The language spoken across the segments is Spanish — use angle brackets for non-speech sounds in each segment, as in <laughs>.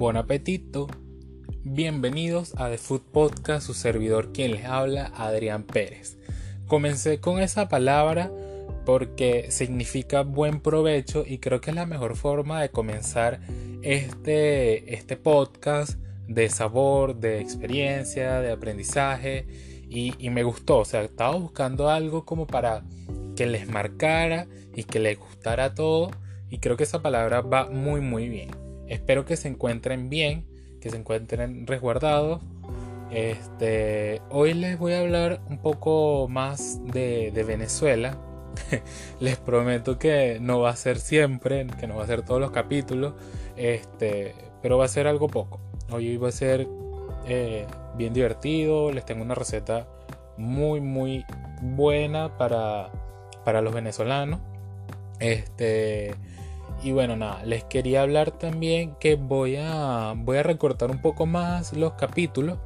Buen apetito. Bienvenidos a The Food Podcast, su servidor quien les habla, Adrián Pérez. Comencé con esa palabra porque significa buen provecho y creo que es la mejor forma de comenzar este, este podcast de sabor, de experiencia, de aprendizaje y, y me gustó, o sea, estaba buscando algo como para que les marcara y que les gustara todo y creo que esa palabra va muy muy bien. Espero que se encuentren bien que se encuentren resguardados. Este, hoy les voy a hablar un poco más de, Venezuela. <laughs> les prometo que no va a ser siempre, que no va a ser todos los capítulos, este, pero va a ser algo poco. Hoy va a ser eh, bien divertido. Les tengo una receta muy, muy buena para, para los venezolanos. Este, y bueno, nada, les quería hablar también que voy a, voy a recortar un poco más los capítulos,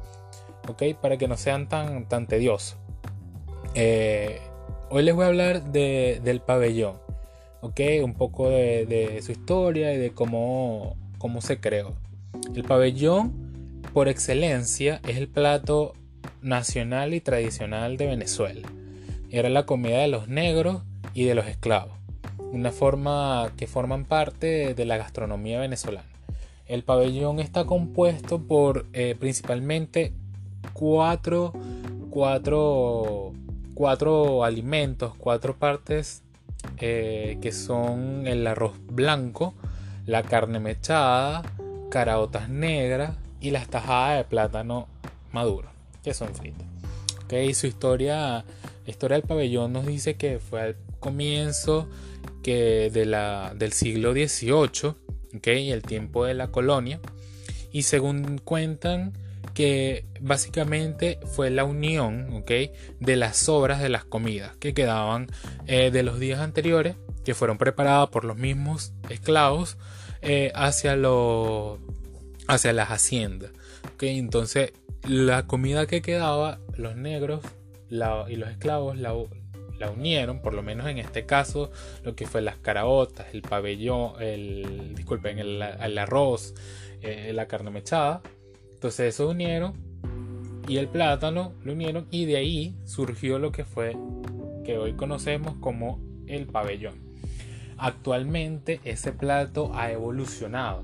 ¿ok? Para que no sean tan, tan tediosos. Eh, hoy les voy a hablar del pabellón, ¿ok? Un poco de, su historia y de cómo, cómo se creó. El pabellón, por excelencia, es el plato nacional y tradicional de Venezuela. Era la comida de los negros y de los esclavos una forma que forman parte de la gastronomía venezolana. El pabellón está compuesto por eh, principalmente cuatro, cuatro, cuatro, alimentos, cuatro partes eh, que son el arroz blanco, la carne mechada, caraotas negras y las tajadas de plátano maduro, que son fritas. Okay, su historia, la historia del pabellón nos dice que fue comienzo que de la, del siglo XVIII, ¿okay? el tiempo de la colonia, y según cuentan que básicamente fue la unión ¿okay? de las sobras de las comidas que quedaban eh, de los días anteriores, que fueron preparadas por los mismos esclavos eh, hacia, lo, hacia las haciendas. ¿okay? Entonces la comida que quedaba, los negros y los esclavos la, la unieron, por lo menos en este caso, lo que fue las caraotas, el pabellón, el, disculpen, el, arroz, eh, la carne mechada. Entonces eso unieron y el plátano lo unieron y de ahí surgió lo que fue, que hoy conocemos como el pabellón. Actualmente ese plato ha evolucionado,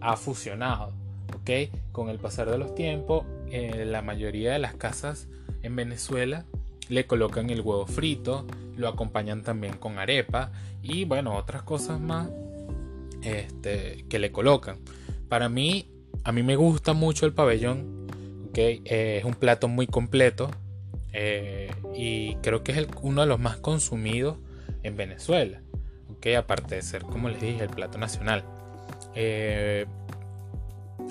ha fusionado, ¿ok? Con el pasar de los tiempos, eh, la mayoría de las casas en Venezuela le colocan el huevo frito, lo acompañan también con arepa y bueno, otras cosas más este, que le colocan. Para mí, a mí me gusta mucho el pabellón, ¿okay? Eh, es un plato muy completo eh, y creo que es uno de los más consumidos en Venezuela, ¿okay? aparte de ser, como les dije, el plato nacional. Eh,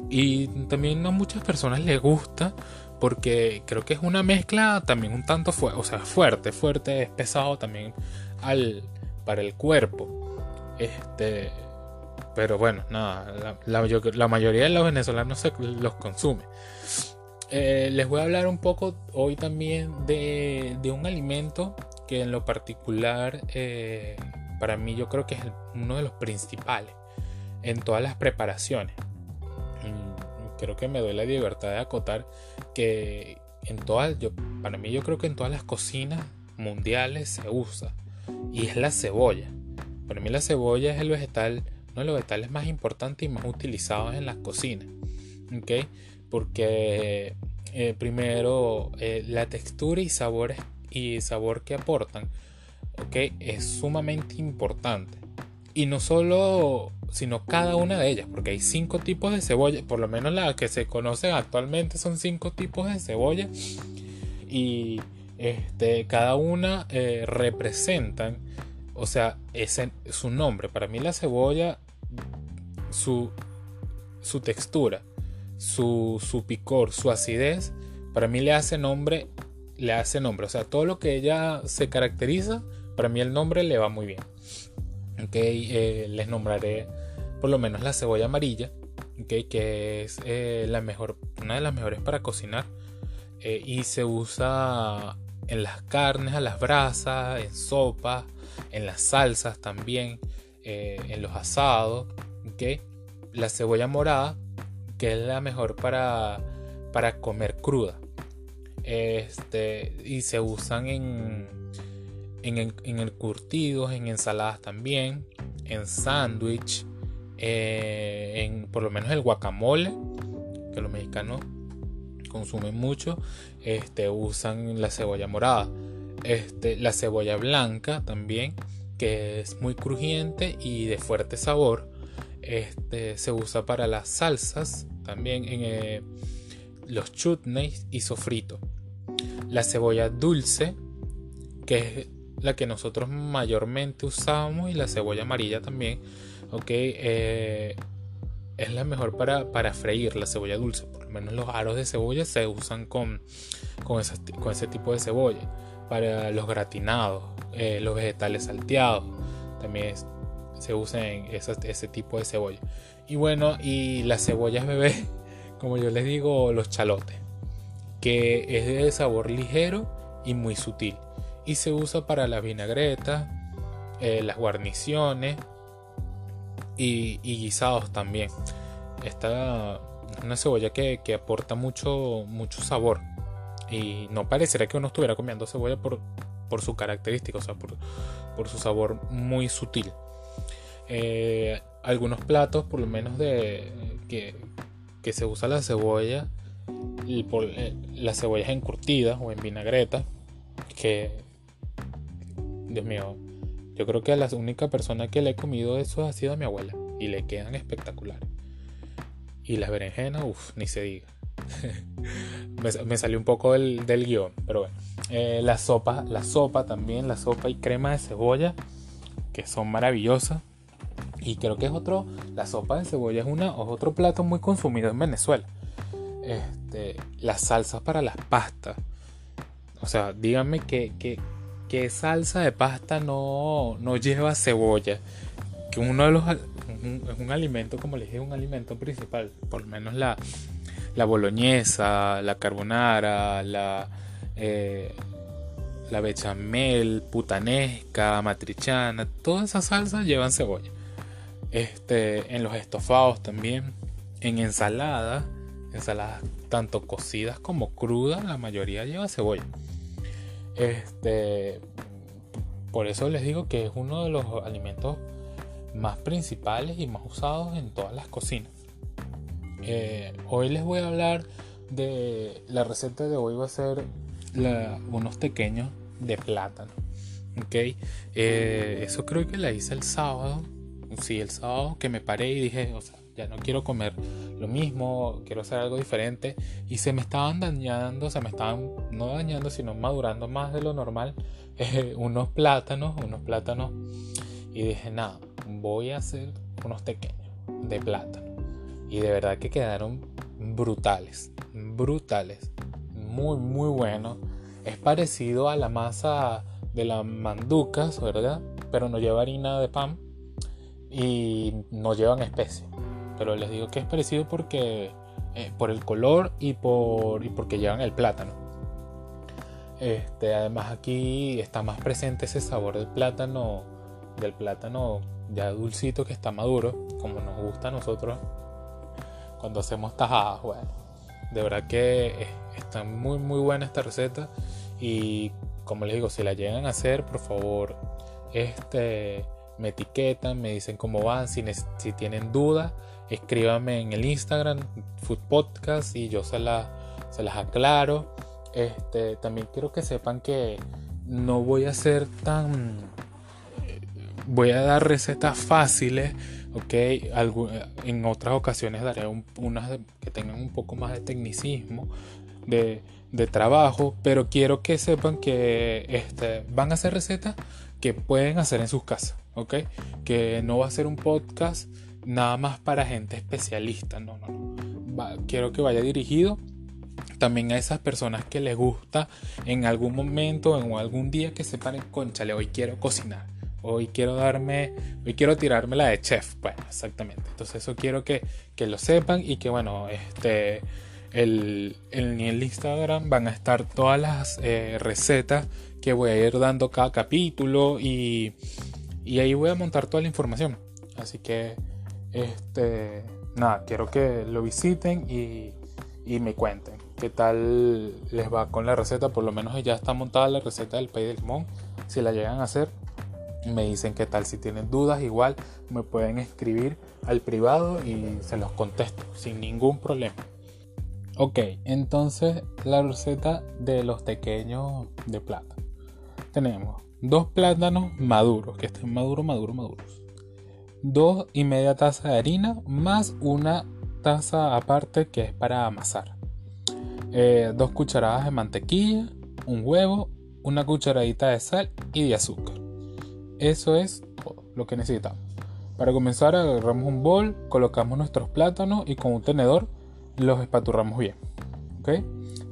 y también a muchas personas les gusta porque creo que es una mezcla también un tanto fuerte, o sea, fuerte, fuerte, es pesado también al, para el cuerpo. Este, pero bueno, nada, la, mayoría de los venezolanos los consume. Eh, les voy a hablar un poco hoy también de, un alimento que en lo particular eh, para mí yo creo que es uno de los principales en todas las preparaciones creo que me doy la libertad de acotar que en todas, yo, para mí yo creo que en todas las cocinas mundiales se usa y es la cebolla. Para mí la cebolla es el vegetal, uno de los vegetales más importantes y más utilizados en las cocinas. Porque eh, primero eh, la textura y sabores y sabor que aportan ¿ok? es sumamente importante. Y no solo sino cada una de ellas, porque hay cinco tipos de cebolla, por lo menos las que se conocen actualmente son cinco tipos de cebolla y este, cada una eh, representan, o sea, ese, su nombre. Para mí la cebolla, su, su textura, su, su picor, su acidez, para mí le hace nombre, le hace nombre, o sea, todo lo que ella se caracteriza, para mí el nombre le va muy bien. Ok, eh, les nombraré por lo menos la cebolla amarilla, que es eh, la mejor, una de las mejores para cocinar. Eh, y se usa en las carnes, a las brasas, en sopas, en las salsas también, en los asados. La cebolla morada que es la mejor para, para comer cruda. Este, y se usan en, en, en el curtidos, en ensaladas también, en sándwich, eh, en por lo menos el guacamole, que los mexicanos consumen mucho, este, usan la cebolla morada. Este, la cebolla blanca también, que es muy crujiente y de fuerte sabor. Este, se usa para las salsas, también en eh, los chutneys y sofrito. La cebolla dulce, que es la que nosotros mayormente usamos, y la cebolla amarilla también, ok, eh, es la mejor para, para, freír la cebolla dulce. Por lo menos los aros de cebolla se usan con, con, con ese tipo de cebolla. Para los gratinados, eh, los vegetales salteados, también se usa en ese tipo de cebolla. Y bueno, y las cebollas bebé, <laughs> como yo les digo, los chalotes, que es de sabor ligero y muy sutil. Y se usa para la vinagreta, eh, las guarniciones y, guisados también. Esta es una cebolla que, aporta mucho, mucho sabor. Y no parecería que uno estuviera comiendo cebolla por, por su característica, o sea, por, por su sabor muy sutil. Eh, algunos platos, por lo menos de que, se usa la cebolla, por, eh, las cebollas encurtidas o en vinagreta, que, Dios mío, yo creo que la única persona que le he comido eso ha sido a mi abuela y le quedan espectaculares. Y las berenjenas, uff, ni se diga. <laughs> me, salió un poco del, del guion, pero bueno. Eh, la sopa, la sopa también, la sopa y crema de cebolla, que son maravillosas. Y creo que es otro, la sopa de cebolla es, una, otro plato muy consumido en Venezuela. Este, las salsas para las pastas. O sea, díganme que, que, salsa de pasta no, no, lleva cebolla. Que uno de los es un alimento, como les dije, un alimento principal. Por lo menos la, la boloñesa, la carbonara, la, eh, la bechamel, putanesca, matrichana, todas esas salsas llevan cebolla. Este, en los estofados también, en ensaladas, ensaladas tanto cocidas como crudas, la mayoría lleva cebolla. Este, por eso les digo que es uno de los alimentos más principales y más usados en todas las cocinas. Eh, hoy les voy a hablar de la receta de hoy va a ser unos pequeños de plátano. Ok, eh, eso creo que la hice el sábado sí, el sábado que me paré y dije, o sea, ya no quiero comer lo mismo, quiero hacer algo diferente. Y se me estaban dañando, se me estaban no dañando, sino madurando más de lo normal <laughs> eh, unos plátanos, unos plátanos. Y dije, nada, voy a hacer unos pequeños de plátano. Y de verdad que quedaron brutales, brutales, muy, muy buenos. Es parecido a la masa de las manducas, ¿verdad? Pero no lleva harina de pan y no llevan especie. Pero les digo que es parecido porque eh, por el color y, por, y porque llevan el plátano. Este, además aquí está más presente ese sabor del plátano, del plátano ya dulcito que está maduro, como nos gusta a nosotros cuando hacemos tajadas. Bueno, de verdad que está muy muy buena esta receta y como les digo, si la llegan a hacer, por favor, este me etiquetan, me dicen cómo van, si tienen dudas, escríbanme en el Instagram, Food Podcast, y yo se, la, se las aclaro. Este, también quiero que sepan que no voy a ser tan... Voy a dar recetas fáciles, ok. en otras ocasiones daré unas que tengan un poco más de tecnicismo, de, de trabajo, pero quiero que sepan que este, van a ser recetas que pueden hacer en sus casas. ¿ok? Que no va a ser un podcast nada más para gente especialista, no, no, no. quiero que vaya dirigido también a esas personas que les gusta en algún momento, en algún día que sepan, conchale, hoy quiero cocinar, hoy quiero darme, hoy quiero tirarme la de chef, bueno, exactamente. Entonces eso quiero que, que lo sepan y que bueno, este, el, en el Instagram van a estar todas las eh, recetas que voy a ir dando cada capítulo y y ahí voy a montar toda la información. Así que, este, nada, quiero que lo visiten y, y me cuenten qué tal les va con la receta. Por lo menos ya está montada la receta del pay de limón. Si la llegan a hacer, me dicen qué tal. Si tienen dudas, igual me pueden escribir al privado y se los contesto sin ningún problema. Ok, entonces la receta de los pequeños de plata. Tenemos dos plátanos maduros, que estén maduros, maduros, maduros. Dos y media taza de harina más una taza aparte que es para amasar. Eh, dos cucharadas de mantequilla, un huevo, una cucharadita de sal y de azúcar. Eso es todo lo que necesitamos. Para comenzar agarramos un bol, colocamos nuestros plátanos y con un tenedor los espaturramos bien.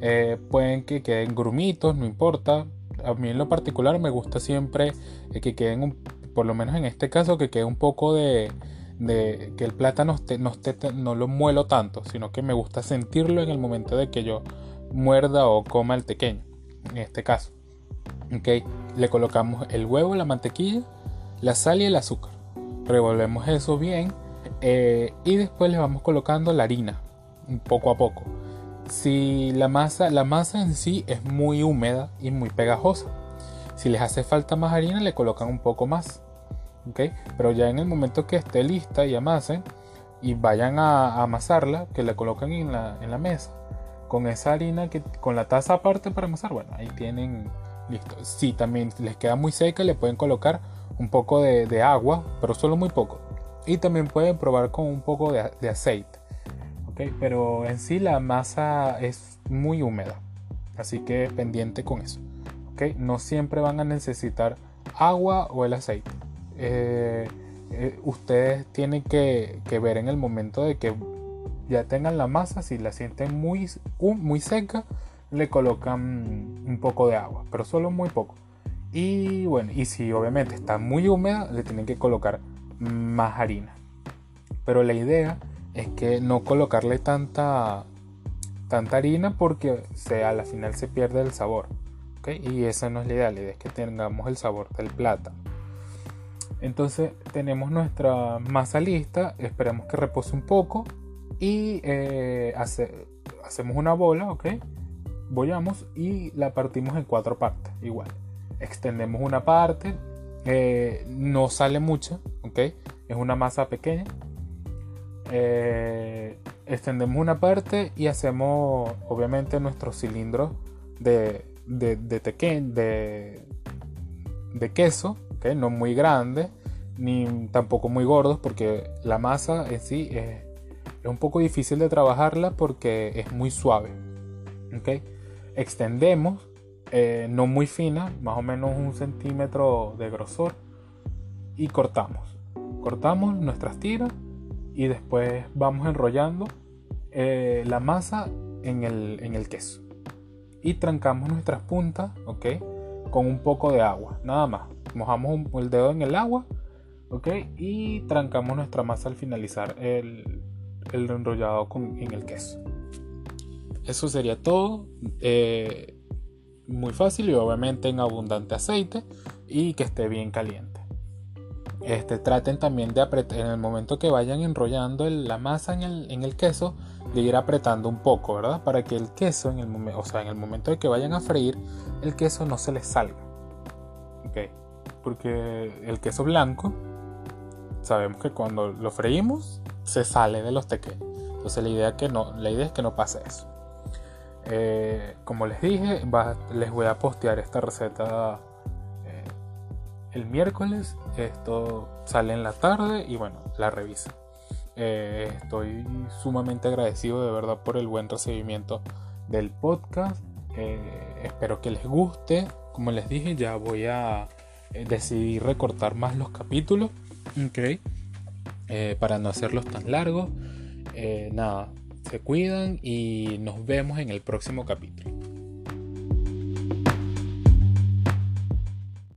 Eh, pueden que queden grumitos, no importa. A mí en lo particular me gusta siempre eh, que queden, por lo menos en este caso, que quede un poco de, que el plátano no, no lo muelo tanto, sino que me gusta sentirlo en el momento de que yo muerda o coma el pequeño, en este caso. Okay. Le colocamos el huevo, la mantequilla, la sal y el azúcar. Revolvemos eso bien eh, y después le vamos colocando la harina, poco a poco. Si la masa, la masa en sí es muy húmeda y muy pegajosa. Si les hace falta más harina, le colocan un poco más. Pero ya en el momento que esté lista y amasen y vayan a, amasarla, que la colocan en la, en la, mesa, con esa harina, que, con la taza aparte para amasar, bueno, ahí tienen listo. Si también les queda muy seca, le pueden colocar un poco de, agua, pero solo muy poco. Y también pueden probar con un poco de, aceite. Pero en sí la masa es muy húmeda. Así que pendiente con eso. No siempre van a necesitar agua o el aceite. Eh, eh, ustedes tienen que, ver en el momento de que ya tengan la masa, si la sienten muy, muy seca, le colocan un poco de agua, pero solo muy poco. Y bueno, y si obviamente está muy húmeda, le tienen que colocar más harina. Pero la idea es que no colocarle tanta, tanta harina porque se, a la final se pierde el sabor. Y esa no es la idea, la idea es que tengamos el sabor del plátano. Entonces tenemos nuestra masa lista, esperamos que repose un poco y eh, hacemos una bola, ¿ok? Bollamos y la partimos en cuatro partes, igual. Extendemos una parte, eh, no sale mucha, ¿ok? Es una masa pequeña. Eh, extendemos una parte y hacemos obviamente nuestros cilindros de, de, de, de queso no muy grandes ni tampoco muy gordos porque la masa en sí es, un poco difícil de trabajarla porque es muy suave. Extendemos, eh, no muy fina, más o menos un centímetro de grosor y cortamos. Cortamos nuestras tiras y después vamos enrollando eh, la masa en el, en el, queso. Y trancamos nuestras puntas, ¿ok? Con un poco de agua, nada más mojamos el dedo en el agua, ¿ok? Y trancamos nuestra masa al finalizar el, el enrollado con, en el queso. Eso sería todo. Eh, muy fácil y obviamente en abundante aceite y que esté bien caliente. Este, traten también de apretar en el momento que vayan enrollando la masa en el, en el, queso, de ir apretando un poco, ¿verdad? Para que el queso, en el, o sea, en el momento de que vayan a freír, el queso no se les salga. ¿Ok? Porque el queso blanco sabemos que cuando lo freímos se sale de los tequeños. Entonces la idea, que no, la idea es que no pase eso. Eh, como les dije, les voy a postear esta receta eh, el miércoles. Esto sale en la tarde y bueno, la revisa. Eh, estoy sumamente agradecido de verdad por el buen recibimiento del podcast. espero que les guste. Como les dije, ya voy a eh, decidí recortar más los capítulos, ok, eh, para no hacerlos tan largos. Eh, nada, se cuidan y nos vemos en el próximo capítulo.